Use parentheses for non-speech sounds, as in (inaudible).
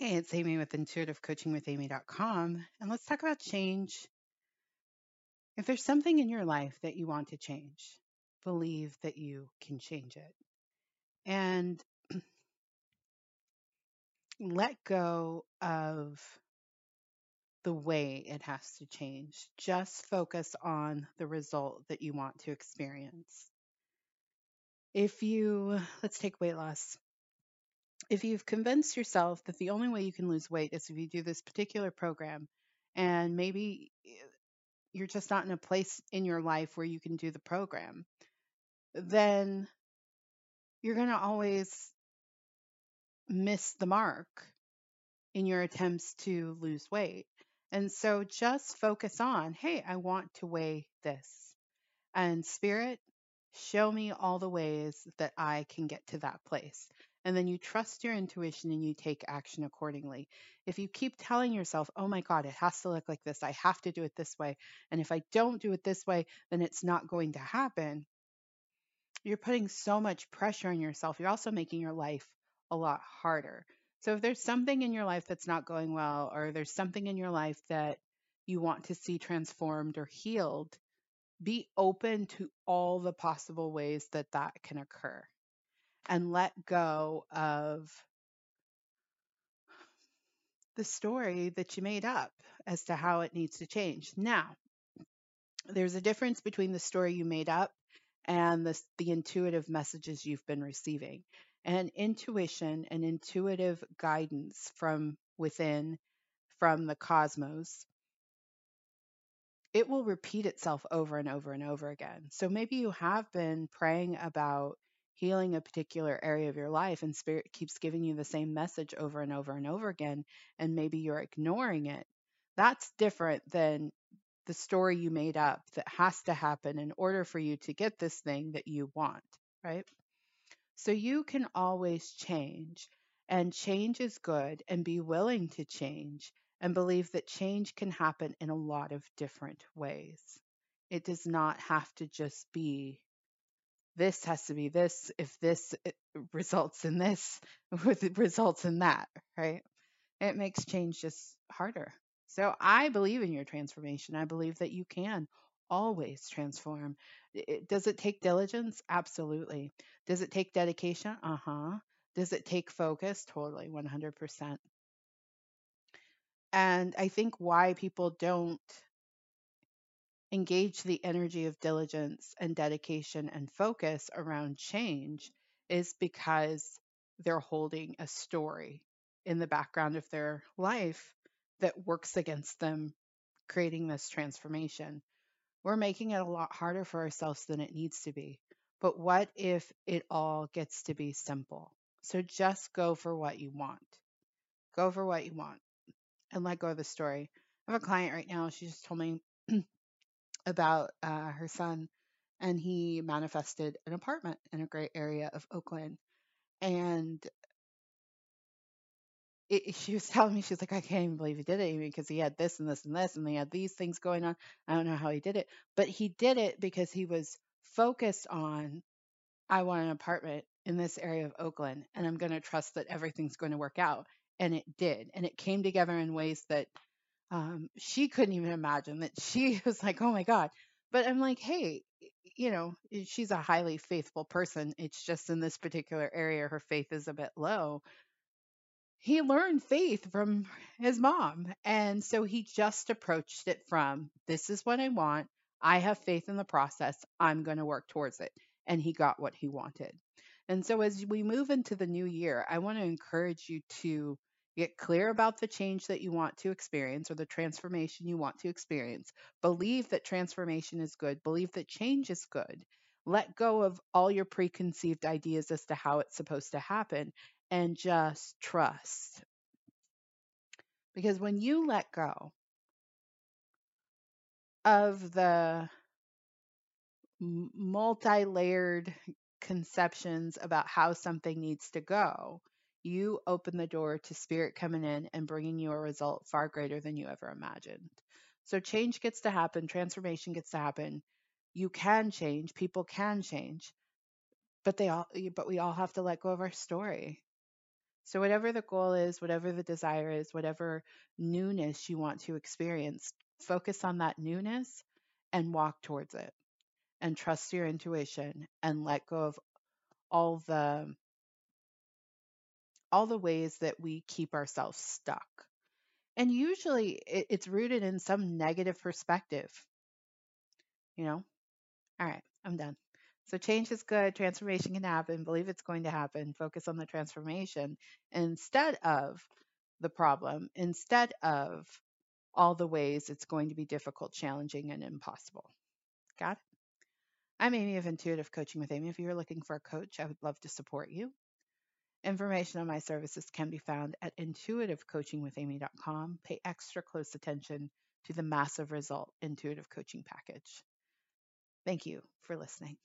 Hey, it's Amy with intuitivecoachingwithamy.com, and let's talk about change. If there's something in your life that you want to change, believe that you can change it. And (clears throat) let go of the way it has to change. Just focus on the result that you want to experience. If you, let's take weight loss if you've convinced yourself that the only way you can lose weight is if you do this particular program, and maybe eh, you're just not in a place in your life where you can do the program, then you're going to always miss the mark in your attempts to lose weight. And so just focus on, hey, I want to weigh this. And spirit, show me all the ways that I can get to that place and then you trust your intuition and you take action accordingly. If you keep telling yourself, oh my God, it has to look like this, I have to do it this way, and if I don't do it this way, then it's not going to happen, you're putting so much pressure on yourself. You're also making your life a lot harder. So if there's something in your life that's not going well, or there's something in your life that you want to see transformed or healed, be open to all the possible ways that that can occur and let go of the story that you made up as to how it needs to change. Now, there's a difference between the story you made up and the, the intuitive messages you've been receiving. And intuition and intuitive guidance from within, from the cosmos, it will repeat itself over and over and over again. So maybe you have been praying about healing a particular area of your life and spirit keeps giving you the same message over and over and over again and maybe you're ignoring it that's different than the story you made up that has to happen in order for you to get this thing that you want right? So you can always change and change is good and be willing to change and believe that change can happen in a lot of different ways. It does not have to just be this has to be this if this eh, results in this (laughs) with results in that right? It makes change just harder. So i believe in your transformation. I believe that you can always transform. It, does it take diligence? Absolutely. Does it take dedication? Uh-huh. Does it take focus? Totally 100% and i think why people don't engage the energy of diligence and dedication and focus around change is because they're holding a story in the background of their life that works against them creating this transformation. We're making it a lot harder for ourselves than it needs to be. But what if it all gets to be simple? So just go for what you want. Go for what you want and let go of the story. I have a client right now, she just told me about uh, her son, and he manifested an apartment in a great area of Oakland. And it, (laughs) she was telling me, she's like, I can't even believe he did it because he had this and this and this, and he had these things going on. I don't know how he did it, but he did it because he was focused on, I want an apartment in this area of Oakland, and I'm going to trust that everything's going to work out. And it did. And it came together in ways that um, she couldn't even imagine that she (laughs) was like, oh my God. But I'm like, hey, you know, she's a highly faithful person. It's just in this particular area, her faith is a bit low. He learned faith from his mom. And so he just approached it from this is what I want. I have faith in the process. I'm going to work towards it. And he got what he wanted. And so as we move into the new year, I want to encourage you to Get clear about the change that you want to experience or the transformation you want to experience. Believe that transformation is good. Believe that change is good. Let go of all your preconceived ideas as to how it's supposed to happen and just trust. Because when you let go of the multi layered conceptions about how something needs to go, you open the door to spirit coming in and bringing you a result far greater than you ever imagined. So change gets to happen, transformation gets to happen. You can change, people can change, but they all but we all have to let go of our story. So, whatever the goal is, whatever the desire is, whatever newness you want to experience, focus on that newness and walk towards it and trust your intuition and let go of all the all the ways that we keep ourselves stuck. And usually it, it's rooted in some negative perspective. You know? All right, I'm done. So change is good, transformation can happen, believe it's going to happen, focus on the transformation instead of the problem, instead of all the ways it's going to be difficult, challenging, and impossible. Got it? I'm Amy of Intuitive Coaching with Amy. If you're looking for a coach, I would love to support you. Information on my services can be found at intuitivecoachingwithamy.com. Pay extra close attention to the massive result intuitive coaching package. Thank you for listening.